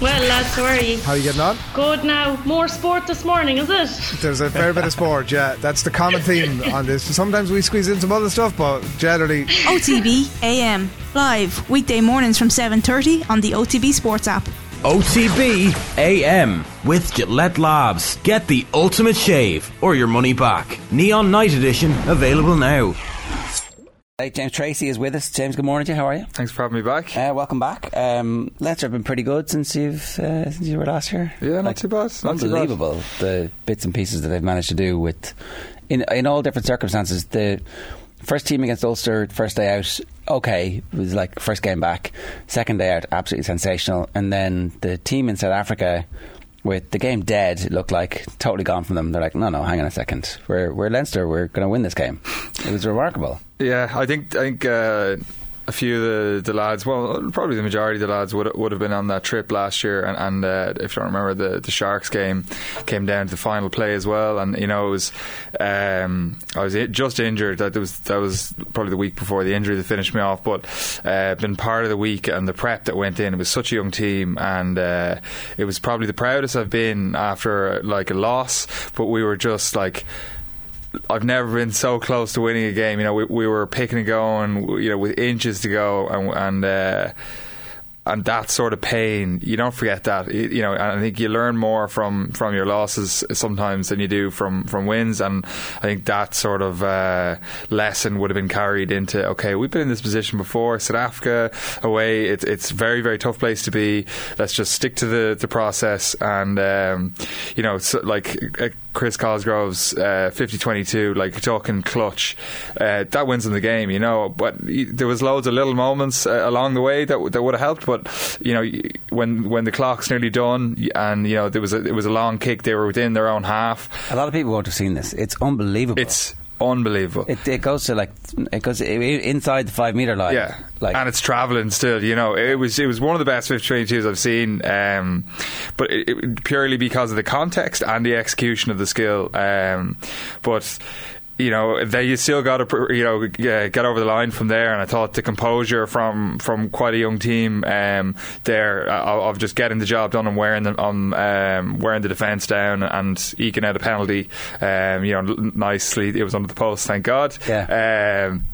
Well, lads, how are you? How are you getting on? Good now. More sport this morning, is it? There's a fair bit of sport, yeah. That's the common theme on this. Sometimes we squeeze in some other stuff, but generally. OTB AM live weekday mornings from 7:30 on the OTB Sports app. OTB AM with Gillette Labs. Get the ultimate shave or your money back. Neon Night Edition available now. Hey, James Tracy is with us. James, good morning to you. How are you? Thanks for having me back. Uh, welcome back. Um, Leinster have been pretty good since you've uh, since you were last here. Yeah, not Like, too bad. Not too bad. unbelievable the bits and pieces that they've managed to do with in in all different circumstances. The first team against Ulster, first day out, okay, it was like first game back. Second day out, absolutely sensational. And then the team in South Africa. With the game dead, it looked like totally gone from them. They're like, no, no, hang on a second. We're we're Leinster. We're going to win this game. It was remarkable. Yeah, I think I think uh, a few of the, the lads, well, probably the majority of the lads would would have been on that trip last year, and, and uh, if you don't remember, the the Sharks game came down to the final play as well, and you know it was um, I was just injured. That was that was probably the week before the injury that finished me off, but uh, been part of the week and the prep that went in. It was such a young team, and uh, it was probably the proudest I've been after like a loss. But we were just like. I've never been so close to winning a game. You know, we, we were picking and going, you know, with inches to go, and and uh, and that sort of pain, you don't forget that. You, know, and I think you learn more from, from your losses sometimes than you do from, from wins. And I think that sort of uh, lesson would have been carried into okay, we've been in this position before. South Africa away, it's it's a very very tough place to be. Let's just stick to the the process and um, you know, so like. Uh, Chris Cosgrave's uh, 50-22, like talking clutch, uh, that wins in the game, you know. But there was loads of little moments uh, along the way that that would have helped. But you know, when when the clock's nearly done, and you know there was a, it was a long kick, they were within their own half. A lot of people won't have seen this. It's unbelievable. It's unbelievable. It, it goes to like it goes inside the five meter line. Yeah, like and it's travelling still. You know, it was it was one of the best 50-22s I've seen, um, but it, it, purely because of the context and the execution of the skill. Um, but you know, they you still got to you know get over the line from there. And I thought the composure from from quite a young team um, there uh, of just getting the job done and wearing them um, um, wearing the defence down and eking out a penalty. Um, you know, nicely it was under the post. Thank God. Yeah. Um,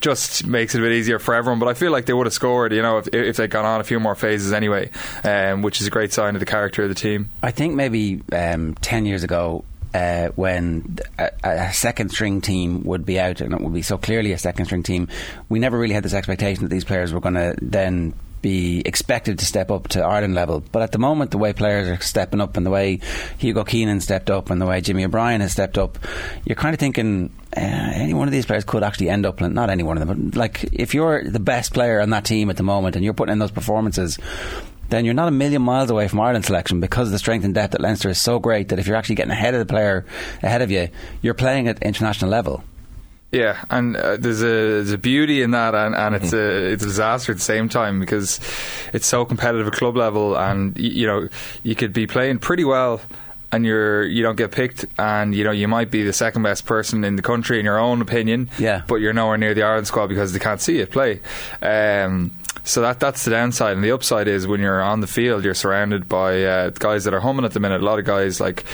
just makes it a bit easier for everyone. But I feel like they would have scored, you know, if, if they'd gone on a few more phases anyway, um, which is a great sign of the character of the team. I think maybe um, ten years ago. Uh, when a, a second string team would be out and it would be so clearly a second string team, we never really had this expectation that these players were going to then be expected to step up to Ireland level. But at the moment, the way players are stepping up and the way Hugo Keenan stepped up and the way Jimmy O'Brien has stepped up, you're kind of thinking uh, any one of these players could actually end up, not any one of them, but like if you're the best player on that team at the moment and you're putting in those performances, then you're not a million miles away from Ireland selection because the strength and depth at Leinster is so great that if you're actually getting ahead of the player ahead of you, you're playing at international level. Yeah, and uh, there's a there's a beauty in that, and, and it's a it's a disaster at the same time because it's so competitive at club level, and y- you know you could be playing pretty well. And you're you don't get picked, and you know you might be the second best person in the country in your own opinion. Yeah. But you're nowhere near the Ireland squad because they can't see you play. Um, so that that's the downside, and the upside is when you're on the field, you're surrounded by uh, guys that are humming at the minute. A lot of guys like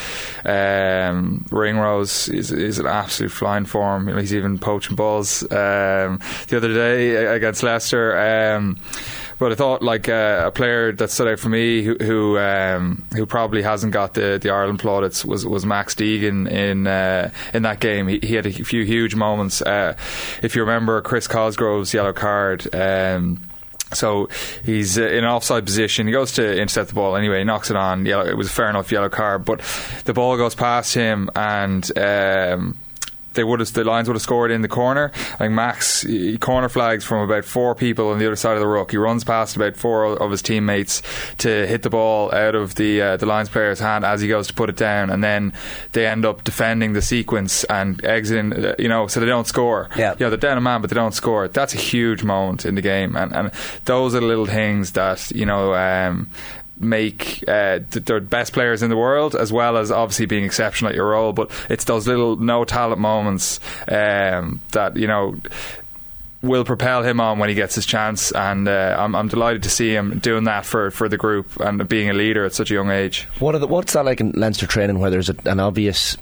um, Ringrose is is an absolute flying form. You know, he's even poaching balls um, the other day against Leicester. Um, but I thought like uh, a player that stood out for me who who, um, who probably hasn't got the, the Ireland plaudits was was Max Deegan in uh, in that game. He, he had a few huge moments. Uh, if you remember Chris Cosgrave's yellow card. Um, so he's uh, in an offside position. He goes to intercept the ball anyway. He knocks it on. Yellow, it was a fair enough yellow card, but the ball goes past him and. Um, they would have the Lions would have scored in the corner. I think Max he corner flags from about four people on the other side of the ruck. He runs past about four of his teammates to hit the ball out of the uh, the Lions player's hand as he goes to put it down, and then they end up defending the sequence and exiting. uh, You know, so they don't score. Yeah. you know, they're down a man, but they don't score. That's a huge moment in the game, and and those are the little things that you know. Um, make uh, th- their best players in the world, as well as obviously being exceptional at your role. But it's those little no talent moments um, that you know will propel him on when he gets his chance, and uh, I'm, I'm delighted to see him doing that for, for the group and being a leader at such a young age. What the, what's that like in Leinster training where there's a, an obvious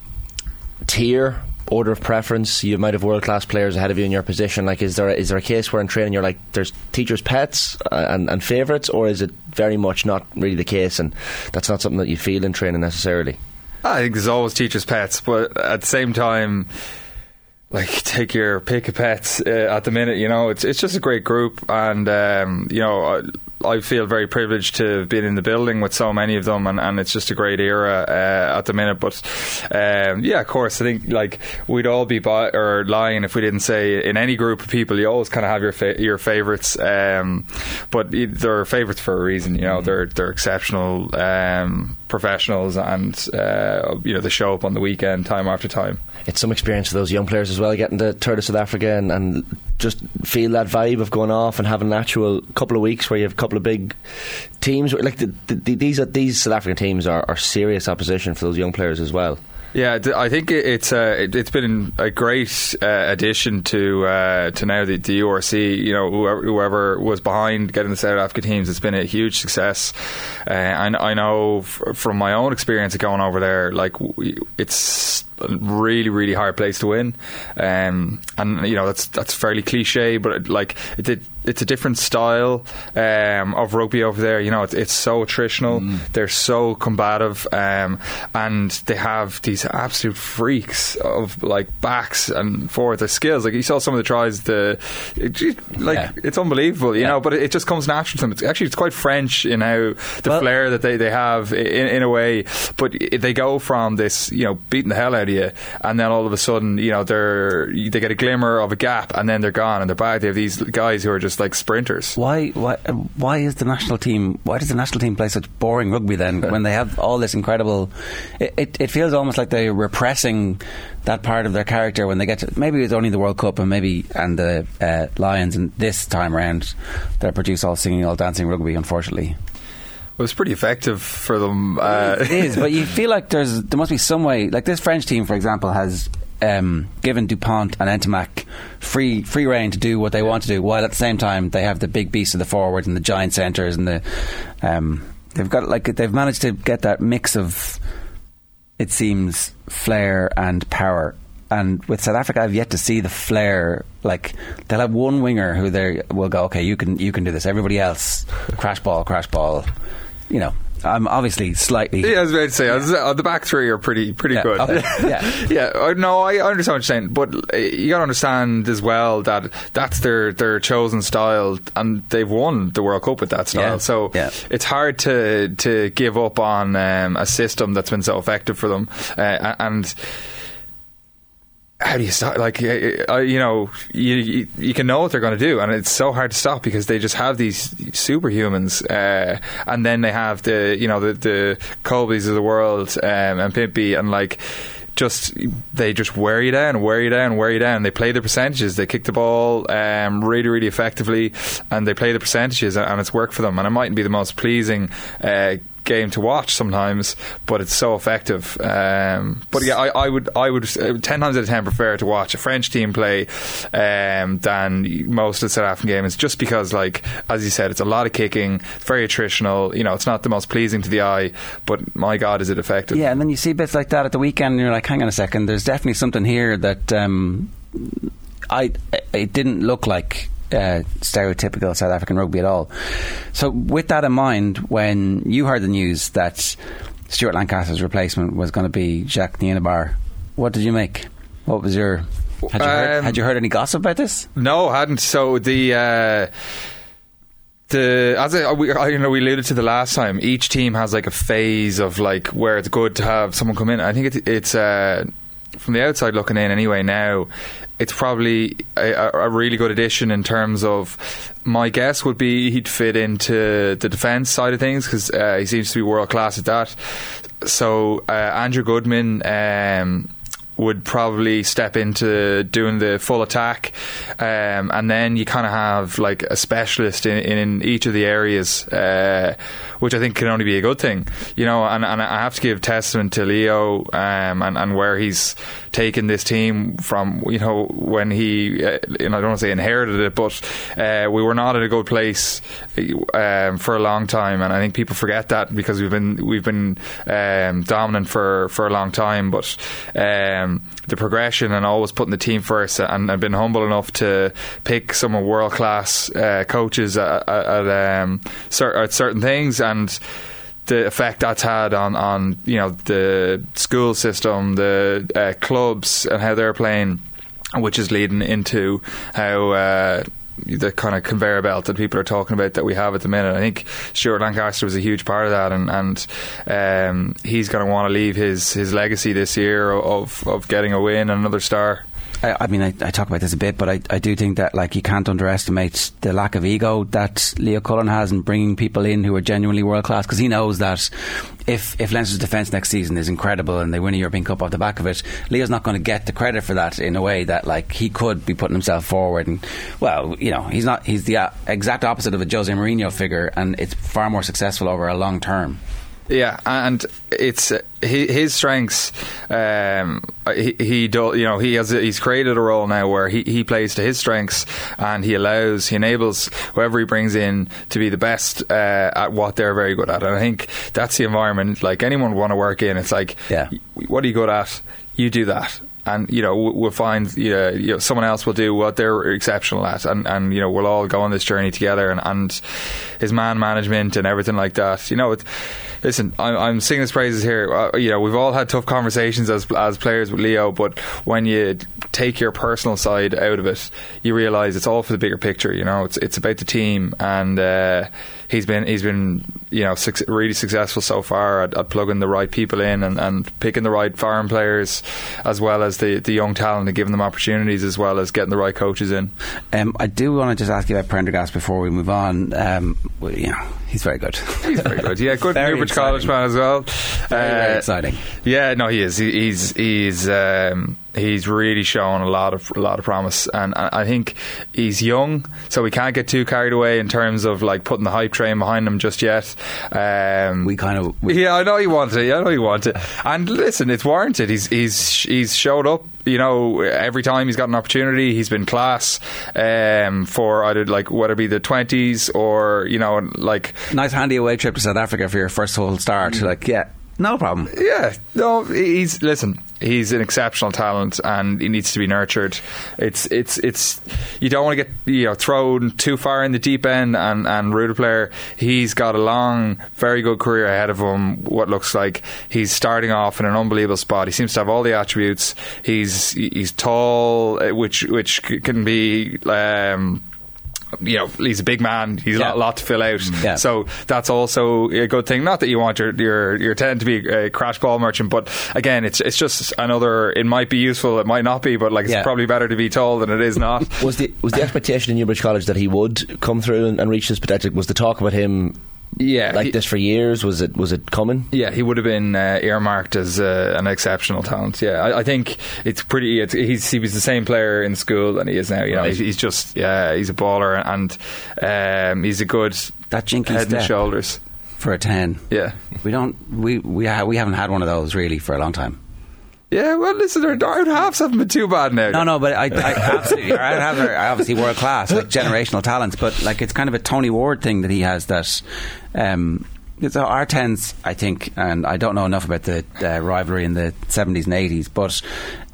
tier order of preference you might have world class players ahead of you in your position like is there a, is there a case where in training you're like there's teachers pets uh, and, and favourites or is it very much not really the case and that's not something that you feel in training necessarily I think there's always teachers' pets, but at the same time, like take your pick of pets uh, at the minute. You know, it's it's just a great group, and um, you know. I, feel very privileged to have been in the building with so many of them, and, and it's just a great era uh, at the minute. But um, yeah, of course, I think like we'd all be or lying if we didn't say in any group of people, you always kind of have your fa- your favorites, um, but they're favorites for a reason. You know, they're they're exceptional um, professionals, and uh, you know they show up on the weekend time after time. it's some experience for those young players as well getting to tour to South Africa and, and just feel that vibe of going off and having an actual couple of weeks where you have a couple of big teams like the, the, these these South African teams are, are serious opposition for those young players as well Yeah, I think it- it's uh, it, it's been a great uh, addition to uh, to now the, the URC. You know, whoever, whoever was behind getting the South Africa teams, it's been a huge success. Uh, and I know f- from my own experience of going over there, like it's a really really hard place to win. Um, and you know that's that's fairly cliche, but like it, it, it's a different style um, of rugby over there. You know, it's, it's so attritional. They're so combative, um, and they have these absolute freaks of like backs and forwards. Their skills, like you saw some of the tries. The it, like Yeah. it's unbelievable, you Yeah. know. But it, it just comes natural to them. It's actually it's quite French in how the Well- flair that they, they have in, in a way. But they go from this, you know, beating the hell out of you, and then all of a sudden, you know, they're they get a glimmer of a gap, and then they're gone, and they're back. They have these guys who are just like sprinters. Why, why, why is the national team? Why does the national team play such boring rugby then? when they have all this incredible, it, it, it feels almost like they're repressing that part of their character when they get to. Maybe it's only the World Cup and maybe and the uh, Lions, and this time around they produce all singing, all dancing rugby. Unfortunately, It was pretty effective for them. Uh, it is. But you feel like there's there must be some way. Like this French team, for example, has. Um, given Dupont and Ntamack free free reign to do what they want to do, while at the same time they have the big beast of the forwards and the giant centres and the um, they've got like they've managed to get that mix of it seems flair and power. And with South Africa, I've yet to see the flair. Like they'll have one winger who they will go, okay, you can you can do this. Everybody else, crash ball, crash ball. You know, I'm obviously slightly. Yeah, I was about to say uh, the back three are pretty pretty Yeah, good. okay, yeah. yeah. I- No, I understand what you're saying, but uh, you got to understand as well that that's their their chosen style, and they've won the World Cup with that style. Yeah, So yeah. it's hard to to give up on um, a system that's been so effective for them, uh, and how do you stop? Like, uh, uh, you know, you, you you can know what they're going to do, and it's so hard to stop because they just have these superhumans, uh, and then they have the you know the the Kolbes of the world um, and Pimpy, and like. Just they just wear you down, wear you down, wear you down. They play the percentages. They kick the ball um, really, really effectively, and they play the percentages, and it's worked for them. And it mightn't be the most pleasing uh, game to watch sometimes, but it's so effective. Um, but yeah, I, I would, I would uh, ten times out of ten prefer to watch a French team play um, than most of the South African games, just because, like as you said, it's a lot of kicking, very attritional. You know, it's not the most pleasing to the eye, but my God, is it effective? Yeah, and then you see bits like that at the weekend, and you're like, hang on a second, there's definitely something here that um, I it didn't look like uh, stereotypical South African rugby at all. So, with that in mind, when you heard the news that Stuart Lancaster's replacement was going to be Jacques Nienaber, what did you make? What was your had you, heard, Um, had you heard any gossip about this? No, hadn't. So the. Uh, the as I, we, I you know we alluded to the last time, each team has like a phase of like where it's good to have someone come in. I think it, it's uh, from the outside looking in anyway. Now, it's probably a, a really good addition in terms of. My guess would be he'd fit into the defence side of things because uh, he seems to be world class at that. So uh, Andrew Goodman. Um, would probably step into doing the full attack, um, and then you kind of have like a specialist in, in each of the areas, uh, which I think can only be a good thing, you know. And, and I have to give testament to Leo um, and, and where he's taken this team from, you know, when he, uh, you know, I don't want to say inherited it, but uh, we were not in a good place um, for a long time, and I think people forget that because we've been we've been um, dominant for, for a long time, but. Um, the progression and always putting the team first, and I've been humble enough to pick some world class uh, coaches at, at, um, cer- at certain things, and the effect that's had on, on you know the school system, the uh, clubs, and how they're playing, which is leading into how. Uh, the kind of conveyor belt that people are talking about that we have at the minute. I think Stuart Lancaster was a huge part of that, and, and um, he's going to want to leave his, his legacy this year of, of getting a win and another star. I, I mean, I, I, talk about this a bit, but I, I do think that like you can't underestimate the lack of ego that Leo Cullen has in bringing people in who are genuinely world class because he knows that if if Leinster's defence next season is incredible and they win a European Cup off the back of it, Leo's not going to get the credit for that in a way that like he could be putting himself forward and well, you know, he's not he's the uh, exact opposite of a Jose Mourinho figure and it's far more successful over a long term. Yeah, and it's uh, his strengths. Um, he, he do, you know, he has he's created a role now where he, he plays to his strengths, and he allows, he enables whoever he brings in to be the best uh, at what they're very good at. And I think that's the environment. Like anyone want to work in, it's like, yeah. what are you good at? You do that and you know we'll find you know, you know, someone else will do what they're exceptional at, and, and you know we'll all go on this journey together. And, and his man management and everything like that. You know, listen, I'm, I'm singing his praises here. Uh, you know, we've all had tough conversations as as players with Leo, but when you take your personal side out of it, you realise it's all for the bigger picture. You know, it's it's about the team, and uh, he's been he's been you know su- really successful so far at, at plugging the right people in and, and picking the right foreign players, as well as the the young talent and giving them opportunities, as well as getting the right coaches in. Um, I do want to just ask you about Prendergast before we move on. Um, well, you know, he's very good. He's very good. Yeah, good Newbridge College man as well. Very, uh, very exciting. Yeah, no, he is. He, he's he's. Um, he's really shown a lot of a lot of promise, and I think he's young, so we can't get too carried away in terms of like putting the hype train behind him just yet. Um, we kind of, yeah, I know he wants it. I know he wants it. And listen, it's warranted. He's he's he's showed up. You know, every time he's got an opportunity, he's been class um, for either like whether it be the twenties or you know, like nice handy away trip to South Africa for your first whole start. Mm. Like, yeah, no problem. Yeah, no, he's listen. He's an exceptional talent, and he needs to be nurtured. It's it's it's. You don't want to get you know thrown too far in the deep end and and root player. He's got a long, very good career ahead of him. What looks like he's starting off in an unbelievable spot. He seems to have all the attributes. He's he's tall, which which can be. Um, you know, he's a big man. He's Yeah. a lot, lot to fill out. Mm. Yeah. So that's also a good thing. Not that you want your your your tenant to be a crash ball merchant, but again, it's it's just another. It might be useful. It might not be, but like it's Yeah. probably better to be told than it is not. Was the was the expectation in Newbridge College that he would come through and, and reach his potential? Was the talk about him yeah, like he- this for years? Was it was it coming? Yeah, he would have been uh, earmarked as uh, an exceptional talent. Yeah, I, I think it's pretty. It's, he's he was the same player in school than he is now. You know, Right. he's, he's just yeah, he's a baller and um, he's a good That jinky head and shoulders. for a ten. Yeah. We don't. We we ha- we haven't had one of those really for a long time. Yeah, well, listen, our, our halves haven't been too bad now. No, no, but I, I absolutely, I obviously world class, like generational talents, but like it's kind of a Tony Ward thing that he has that. Um, it's our tens, I think, and I don't know enough about the uh, rivalry in the seventies and eighties, but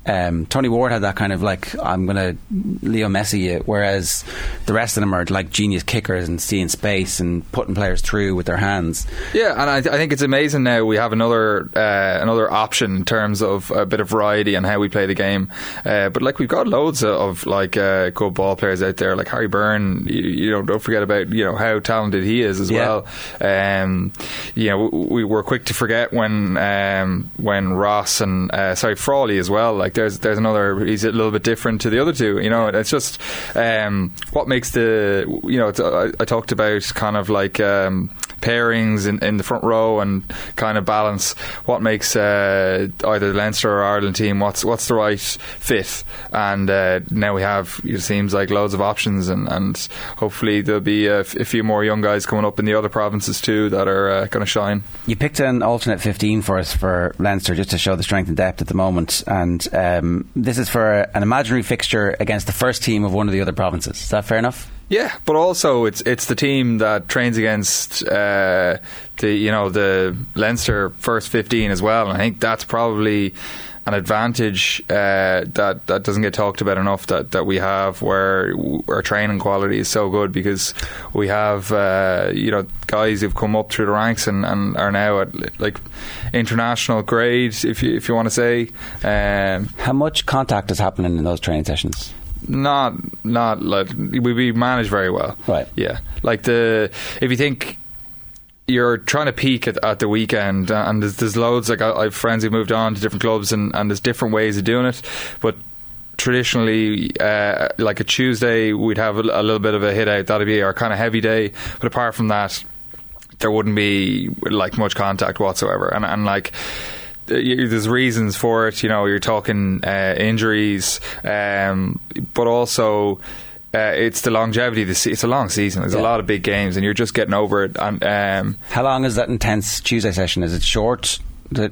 um, Tony Ward had that kind of like I'm going to Leo Messi you, whereas the rest of them are like genius kickers and seeing space and putting players through with their hands. Yeah, and I, I think it's amazing now we have another uh, another option in terms of a bit of variety and how we play the game. Uh, but like we've got loads of, of like uh, good ball players out there, like Harry Byrne. You, you know, don't forget about you know how talented he is as Yeah. well. Um, you know, we were quick to forget when um, when Ross and uh, sorry Frawley as well. Like there's there's another. He's a little bit different to the other two. You know, it's just um, what makes the you know. I, I talked about kind of like. Um, pairings in, in the front row and kind of balance what makes uh, either the Leinster or Ireland team what's what's the right fit. And uh, now we have it seems like loads of options, and, and hopefully there'll be a, f- a few more young guys coming up in the other provinces too that are uh, going to shine. You picked an alternate 15 for us for Leinster just to show the strength and depth at the moment. And um, this is for an imaginary fixture against the first team of one of the other provinces. Is that fair enough? Yeah, but also it's it's the team that trains against uh, the you know the Leinster first fifteen as well. And I think that's probably an advantage uh, that that doesn't get talked about enough that, that we have where our training quality is so good because we have uh, you know guys who've come up through the ranks and, and are now at like international grade if you if you want to say um, How much contact is happening in those training sessions? Not not like we we manage very well. Right. Yeah. Like the if you think you're trying to peak at, at the weekend, uh, and there's, there's loads. Like I, I have friends who moved on to different clubs, and, and there's different ways of doing it, but. Traditionally, uh, like a Tuesday, we'd have a, a little bit of a hit out. That'd be our kind of heavy day. But apart from that, there wouldn't be like much contact whatsoever. And and like there's reasons for it. You know, you're talking uh, injuries, um, but also. Uh, it's the longevity. of the se- It's a long season. There's a lot of big games, and you're just getting over it. And um, How long is that intense Tuesday session? Is it short?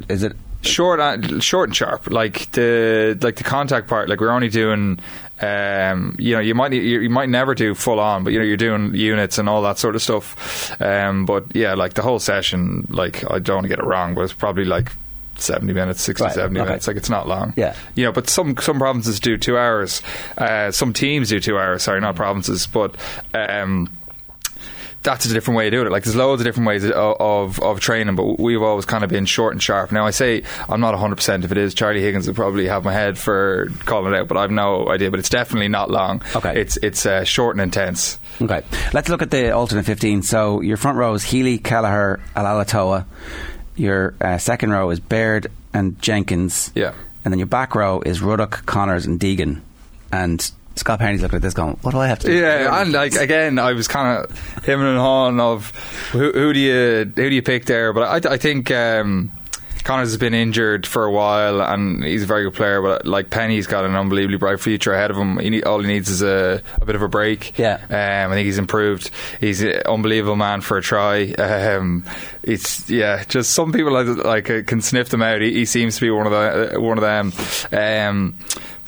Is it short, and, short and sharp. Like the like the contact part. Like we're only doing. Um, you know, you might you, you might never do full on, but you know you're doing units and all that sort of stuff. Um, but yeah, like the whole session, like I don't want to get it wrong, but it's probably like 70 minutes, 60, Right, 70 okay. minutes. Like it's not long. Yeah. You know, but some some provinces do two hours. Uh, some teams do two hours. Sorry, not provinces, but. Um, that's a different way to do it. Like there's loads of different ways of, of of training, but we've always kind of been short and sharp. Now I say I'm not 100 percent if it is. Charlie Higgins will probably have my head for calling it out, but I've no idea. But it's definitely not long. Okay. it's it's uh, short and intense. Okay, let's look at the alternate 15. So your front row is Healy, Kelleher, Alalatoa. Your uh, second row is Baird and Jenkins. Yeah. And then your back row is Ruddock, Connors, and Deegan. And Scott Penny's looking at this going, what do I have to do? Yeah, and like again, I was kind of him and hawing of who, who do you who do you pick there? But I, I think um, Connors has been injured for a while, and he's a very good player. But like Penny's got an unbelievably bright future ahead of him. He need, all he needs is a, a bit of a break. Yeah. um, I think he's improved. He's an unbelievable man for a try. Um, it's yeah, just some people like, like uh, can sniff them out. He, he seems to be one of the uh, one of them. Um,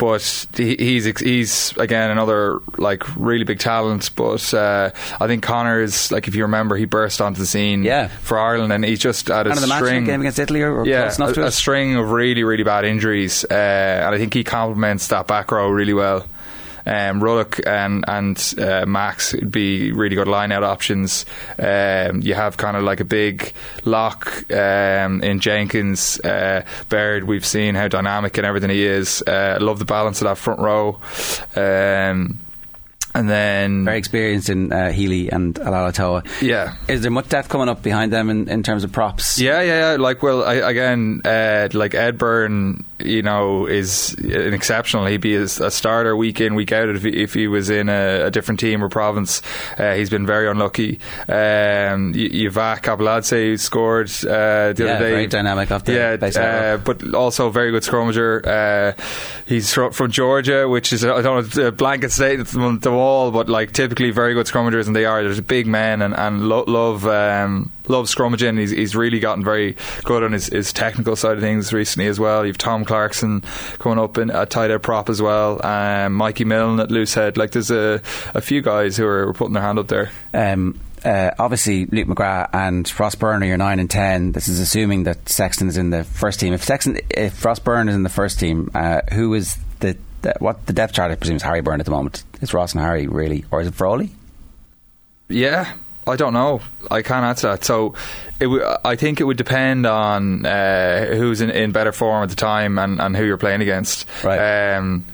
but he, he's he's again another like really big talent. But uh, I think Connor is like if you remember, he burst onto the scene Yeah. for Ireland, and he's just had a string game against Italy or, or yeah, a, a string of really, really bad injuries, uh, and I think he complements that back row really well. Um, Ruddock and and uh, Max would be really good line out options. Um, you have kind of like a big lock um, in Jenkins, uh, Baird. We've seen how dynamic and everything he is. Uh, love the balance of that front row. Um, and then Very experienced in uh, Healy and Alalatoa. yeah, Is there much depth coming up behind them in, in terms of props? Yeah, yeah, yeah. Like, well, I, again, uh, like Ed Byrne, you know, is an exceptional. He'd be a, a starter week in, week out if he, if he was in a, a different team or province. Uh, he's been very unlucky. Um, y- Kapaladze who scored uh, the Yeah, other day. very dynamic off the yeah, uh, but also very good scrummager. Uh, he's from, from Georgia, which is I don't know a blanket statement to the wall, but like typically very good scrummagers, and they are. There's big men and and lo- love um, love scrummaging. He's he's really gotten very good on his, his technical side of things recently as well. You've Tom Clarkson coming up in a tight end prop as well. Um, Mikey Milne at loose head. Like there's a a few guys who are putting their hand up there. Um, uh, obviously, Luke McGrath and Ross Byrne are your nine and ten. This is assuming that Sexton is in the first team. If Sexton, if Ross Byrne is in the first team, uh, who is the, the what the depth chart? I presume is Harry Byrne at the moment. Is Ross and Harry really, or is it Frawley? Yeah, I don't know. I can't answer that. So, it w- I think it would depend on uh, who's in, in better form at the time and, and who you're playing against. Right. Um,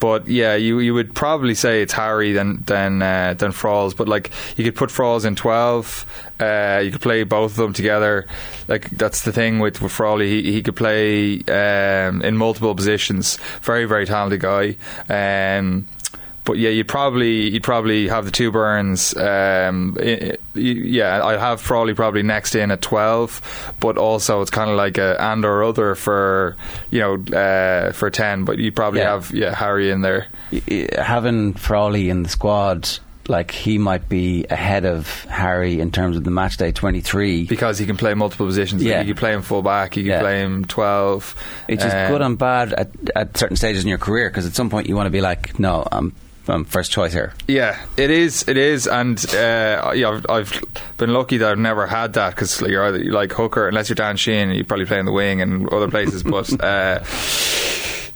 but yeah, you you would probably say it's Harry than than uh, than Frawls. But like you could put Frawls in twelve. Uh, you could play both of them together. Like that's the thing with, with Frawley. He, he could play um, in multiple positions. Very very talented guy. Um, but yeah, you'd probably you'd probably have the two Byrnes. Um, i- i- yeah, I'd have Frawley probably next in at twelve, but also it's kind of like a and or other for you know uh, for ten. But you probably Yeah. have yeah Harry in there. Having Frawley in the squad, like he might be ahead of Harry in terms of the match day 23. because he can play multiple positions. Yeah. you can play him full back, you can Yeah. play him twelve. It's just Um, good and bad at, at certain stages in your career because at some point you want to be like, no, I'm, I'm first choice here. Yeah, it is. It is, and uh, yeah, I've, I've been lucky that I've never had that because you're either like hooker, unless you're Dan Sheehan, you probably play in the wing and other places. but uh,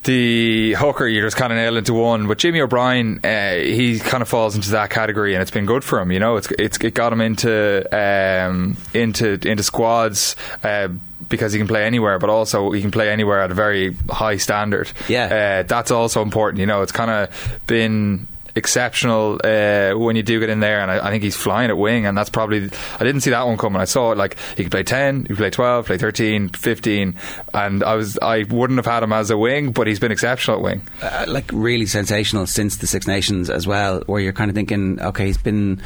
the hooker, you're just kind of nailed into one. But Jimmy O'Brien, uh, he kind of falls into that category, and it's been good for him. You know, it's it's it got him into um, into into squads. Uh, because he can play anywhere, but also he can play anywhere at a very high standard. Yeah. uh, that's also important. You know, it's kind of been exceptional uh, when you do get in there, and I, I think he's flying at wing, and that's probably I didn't see that one coming. I saw it like he could play ten, he could play twelve, play 13, 15, and I was I wouldn't have had him as a wing, but he's been exceptional at wing. uh, like really sensational since the Six Nations as well, where you're kind of thinking, okay, he's been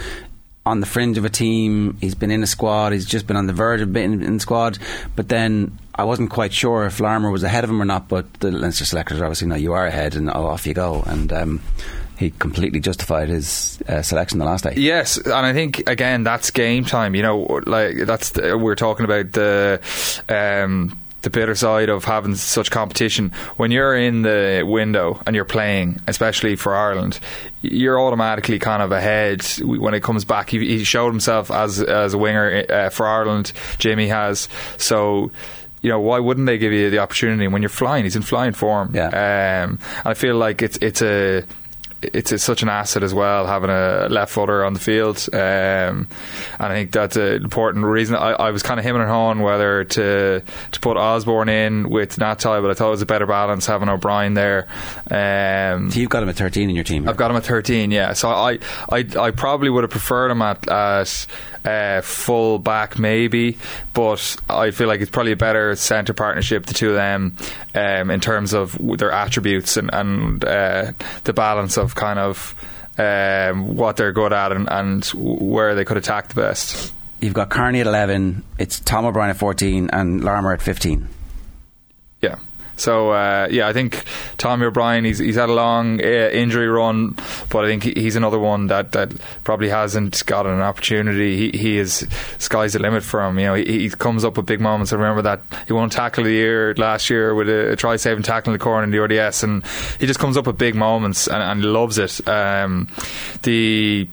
on the fringe of a team, he's been in a squad, he's just been on the verge of being in squad, but then I wasn't quite sure if Larmour was ahead of him or not, but the Leinster selectors obviously no, you are ahead, and oh, off you go, and um, he completely justified his uh, selection the last day. Yes, and I think again that's game time. You know, like that's the, we're talking about the. Um, the bitter side of having such competition when you're in the window and you're playing, especially for Ireland, you're automatically kind of ahead when it comes back. He, he showed himself as as a winger uh, for Ireland. Jamie has so. You know why wouldn't they give you the opportunity when you're flying? He's in flying form. Yeah. Um, and I feel like it's it's a it's, it's such an asset as well having a left footer on the field, um, and I think that's an important reason. I, I was kind of him and hawing whether to to put Osborne in with Natai, but I thought it was a better balance having O'Brien there. Um, So you've got him at 13 in your team. I've got him at 13, yeah. So I, I, I probably would have preferred him at, at uh, full back, maybe, but I feel like it's probably a better centre partnership, the two of them, um, in terms of their attributes and, and uh, the balance of kind of um, what they're good at and, and where they could attack the best. You've got Carney at 11, it's Tom O'Brien at 14, and Larmour at 15. So uh, yeah, I think Tommy O'Brien he's he's had a long uh, injury run, but I think he's another one that, that probably hasn't gotten an opportunity. He he is sky's the limit for him. You know, he, he comes up with big moments. I remember that he won tackle of the year last year with a, a try saving tackle in the corner in the RDS, and he just comes up with big moments and, and loves it. Um, the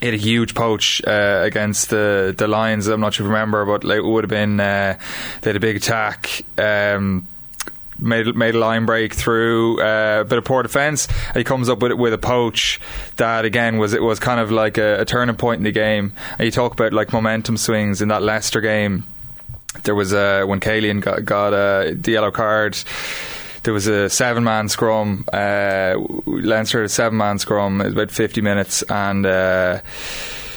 he had a huge poach uh, against the the Lions. I'm not sure if you remember, but like, it would have been uh, they had a big attack. Um, Made, made a line break through uh, a bit of poor defence. He comes up with with a poach that again was it was kind of like a, a turning point in the game. And you talk about like momentum swings in that Leicester game. There was a when Kalian got got uh, the yellow card there was a seven man scrum. Uh, Leinster had a seven man scrum. It was about 50 minutes. And uh,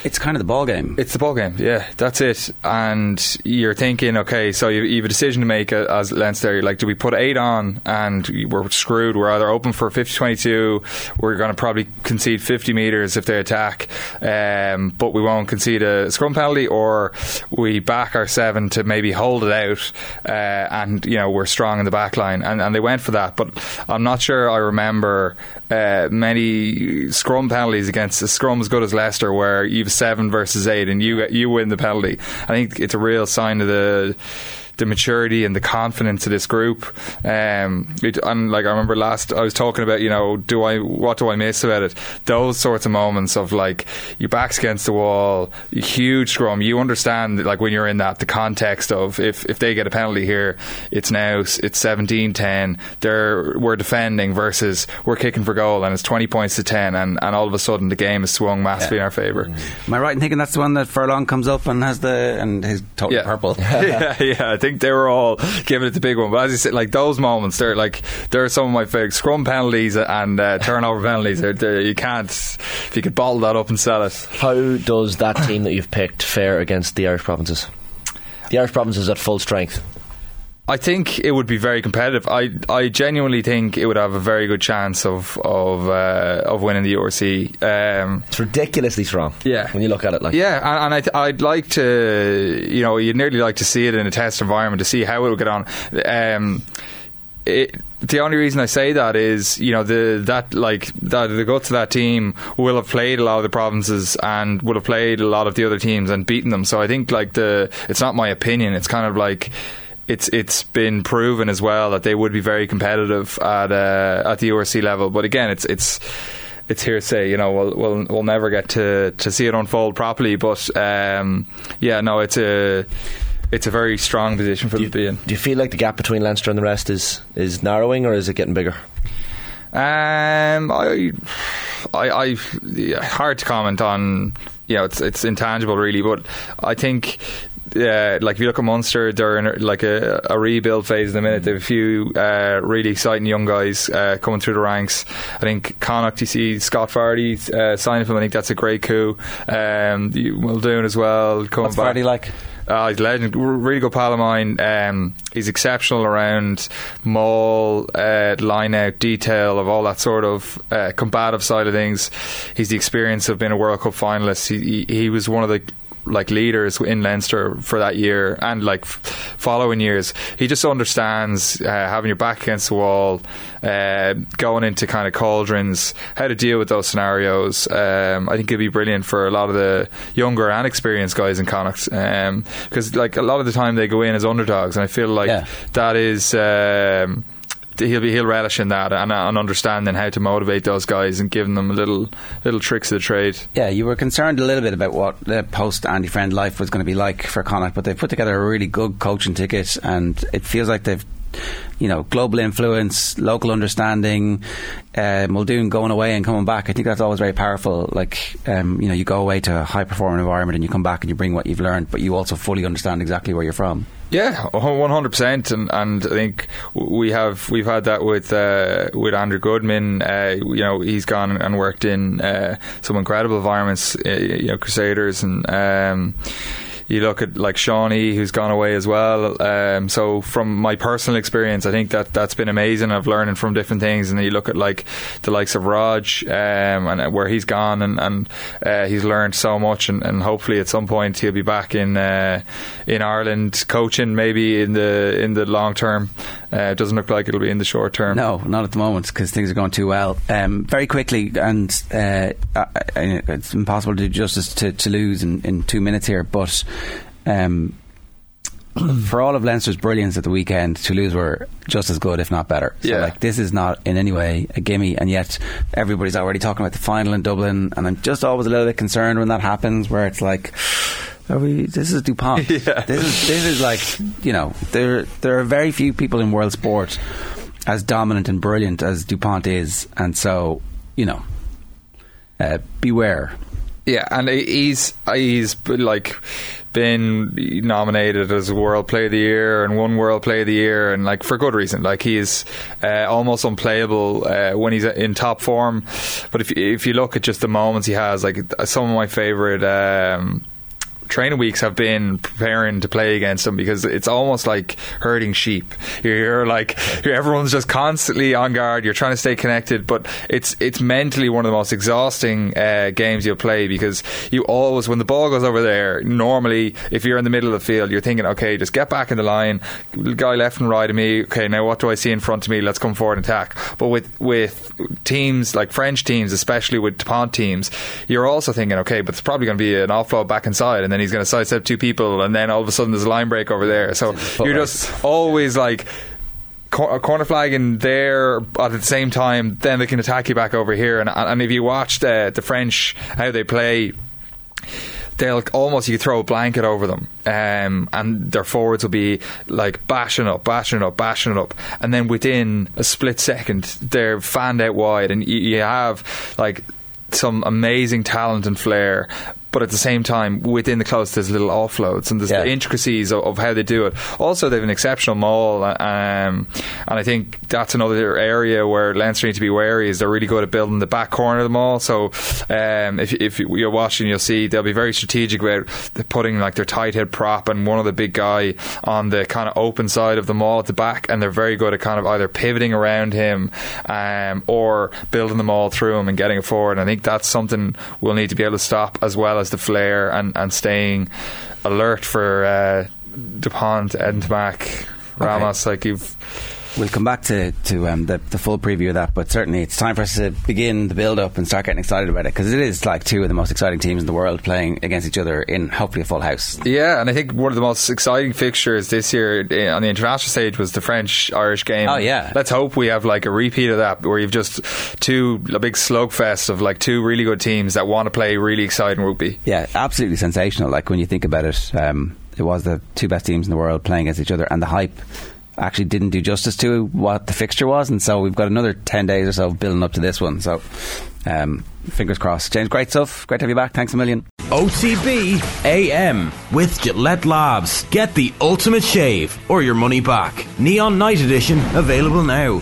It's kind of the ball game. it's the ball game. Yeah, that's it. And you're thinking, okay, so you, you have a decision to make uh, as Leinster. Like, do we put eight on and we're screwed? We're either open for 50 22, we're going to probably concede 50 metres if they attack, um, but we won't concede a scrum penalty, or we back our seven to maybe hold it out uh, and, you know, we're strong in the back line. And, and they went for that. But I'm not sure I remember uh, many scrum penalties against a scrum as good as Leicester where you've seven versus eight and you you win the penalty. I think it's a real sign of the the maturity and the confidence of this group. Um, it, and like I remember last, I was talking about, you know, do I what do I miss about it? Those sorts of moments of like your back's against the wall, huge scrum. You understand like when you're in that the context of if if they get a penalty here, it's now it's 17-10. They're we're defending versus we're kicking for goal and it's 20 points to 10, and, and all of a sudden the game is swung massively in our favour. Am I right in thinking that's the one that Furlong comes up and has the and his totally Yeah. purple? yeah, yeah. Think they were all giving it the big one. But as you said, like those moments, they're like they're some of my favourite scrum penalties and uh, turnover penalties. They're, they're, you can't if you could bottle that up and sell it. How does that team that you've picked fare against the Irish provinces? The Irish provinces at full strength. I think it would be very competitive. I I genuinely think it would have a very good chance of of uh, of winning the URC. Um, It's ridiculously strong. Yeah. When you look at it, like yeah, and, and I th- I'd like to, you know, you'd nearly like to see it in a test environment to see how it would get on. Um, it, the only reason I say that is, you know, the that like that the guts of that team will have played a lot of the provinces and will have played a lot of the other teams and beaten them. So I think like the it's not my opinion. It's kind of like it's it's been proven as well that they would be very competitive at uh, at the URC level. But again, it's it's it's hearsay. You know, we'll we'll we'll never get to to see it unfold properly. But um, yeah, no, it's a it's a very strong position for do them to be in. do you feel like the gap between Leinster and the rest is is narrowing, or is it getting bigger? Um, I, I, I, yeah, hard to comment on. You know, it's it's intangible, really. But I think, uh, like if you look at Munster, they're in like a, a rebuild phase in the minute. They have a few uh, really exciting young guys uh, coming through the ranks. I think Connacht, you see Scott Fardy uh, signing for him. I think that's a great coup. Um, Muldoon as well coming What's back. Fardy like? Uh, he's a legend, really good pal of mine. Um, he's exceptional around maul, uh, line out, detail of all that sort of uh, combative side of things. He's the experience of being a World Cup finalist. He, he, he was one of the like leaders in Leinster for that year and like f- following years. He just understands uh, having your back against the wall, uh, going into kind of cauldrons, how to deal with those scenarios. Um, I think it'd be brilliant for a lot of the younger and experienced guys in Connacht because like a lot of the time they go in as underdogs, and I feel like Yeah. that is. Um, He'll be he'll relish in that and, and understanding how to motivate those guys and giving them little little tricks of the trade. Yeah, you were concerned a little bit about what the post Andy Friend life was going to be like for Connacht, but they've put together a really good coaching ticket, and it feels like they've, you know, global influence, local understanding, uh, Muldoon going away and coming back. I think that's always very powerful. Like, um, you know, you go away to a high performing environment and you come back and you bring what you've learned, but you also fully understand exactly where you're from. Yeah, one hundred percent, and and I think we have we've had that with uh, with Andrew Goodman. Uh, you know, he's gone and worked in uh, some incredible environments. Uh, you know, Crusaders and. Um, you look at like Shawnee, who's gone away as well. Um, so from my personal experience, I think that that's been amazing. I've learning from different things, and you look at like the likes of Raj um, and where he's gone, and, and uh, he's learned so much, and, and hopefully at some point he'll be back in uh, in Ireland coaching, maybe in the in the long term. Uh, it doesn't look like it'll be in the short term. No, not at the moment because things are going too well. Um, very quickly, and uh, I, I, it's impossible to do justice to, Toulouse in, in two minutes here, but. Um, for all of Leinster's brilliance at the weekend, Toulouse were just as good, if not better. So, Yeah. like, this is not in any way a gimme, and yet everybody's already talking about the final in Dublin, and I'm just always a little bit concerned when that happens, where it's like, are we? This is Dupont. Yeah. This is this is like you know there there are very few people in world sport as dominant and brilliant as Dupont is, and so you know, uh, beware. Yeah, and he's he's like been nominated as World Player of the Year and won World Player of the Year, and like for good reason. Like he's uh, almost unplayable uh, when he's in top form. But if if you look at just the moments he has, like some of my favorite. Um, training weeks have been preparing to play against them because it's almost like herding sheep. You're, you're like you're, everyone's just constantly on guard. You're trying to stay connected, but it's it's mentally one of the most exhausting uh, games you'll play because you always when the ball goes over there. Normally, if you're in the middle of the field, you're thinking, okay, just get back in the line. Guy left and right of me. Okay, now what do I see in front of me? Let's come forward and attack. But with with teams like French teams, especially with Dupont teams, you're also thinking, okay, but it's probably going to be an offload back inside, and then he's going to sidestep two people, and then all of a sudden there's a line break over there. So you're just always like cor- corner flagging there at the same time, then they can attack you back over here. And, and if you watched uh, the French how they play. They'll almost you throw a blanket over them, um, and their forwards will be like bashing up, bashing up, bashing up, and then within a split second they're fanned out wide, and you, you have like some amazing talent and flair. But at the same time, within the close, there's little offloads and there's Yeah. the intricacies of, of how they do it. Also, they have an exceptional maul, um, and I think that's another area where Leinster need to be wary. Is they're really good at building the back corner of the maul. So um, if if you're watching, you'll see they'll be very strategic about putting like their tight head prop and one of the big guy on the kind of open side of the maul at the back, and they're very good at kind of either pivoting around him um, or building the maul through him and getting it forward. And I think that's something we'll need to be able to stop as well as the flair and, and staying alert for uh, Dupont, Ntamack, Ramos. Like you've We'll come back to, to um, the, the full preview of that, but certainly it's time for us to begin the build up and start getting excited about it because it is like two of the most exciting teams in the world playing against each other in hopefully a full house. Yeah, and I think one of the most exciting fixtures this year eh, on the international stage was the French Irish game. Oh, yeah. let's hope we have like a repeat of that where you've just two a big slugfest of like two really good teams that want to play really exciting rugby. Yeah, absolutely sensational. Like when you think about it, um, it was the two best teams in the world playing against each other, and the hype actually didn't do justice to what the fixture was. And so we've got another 10 days or so building up to this one. So um, fingers crossed. James, great stuff. Great to have you back. Thanks a million. OTB AM with Gillette Labs. Get the ultimate shave or your money back. Neon Night Edition available now.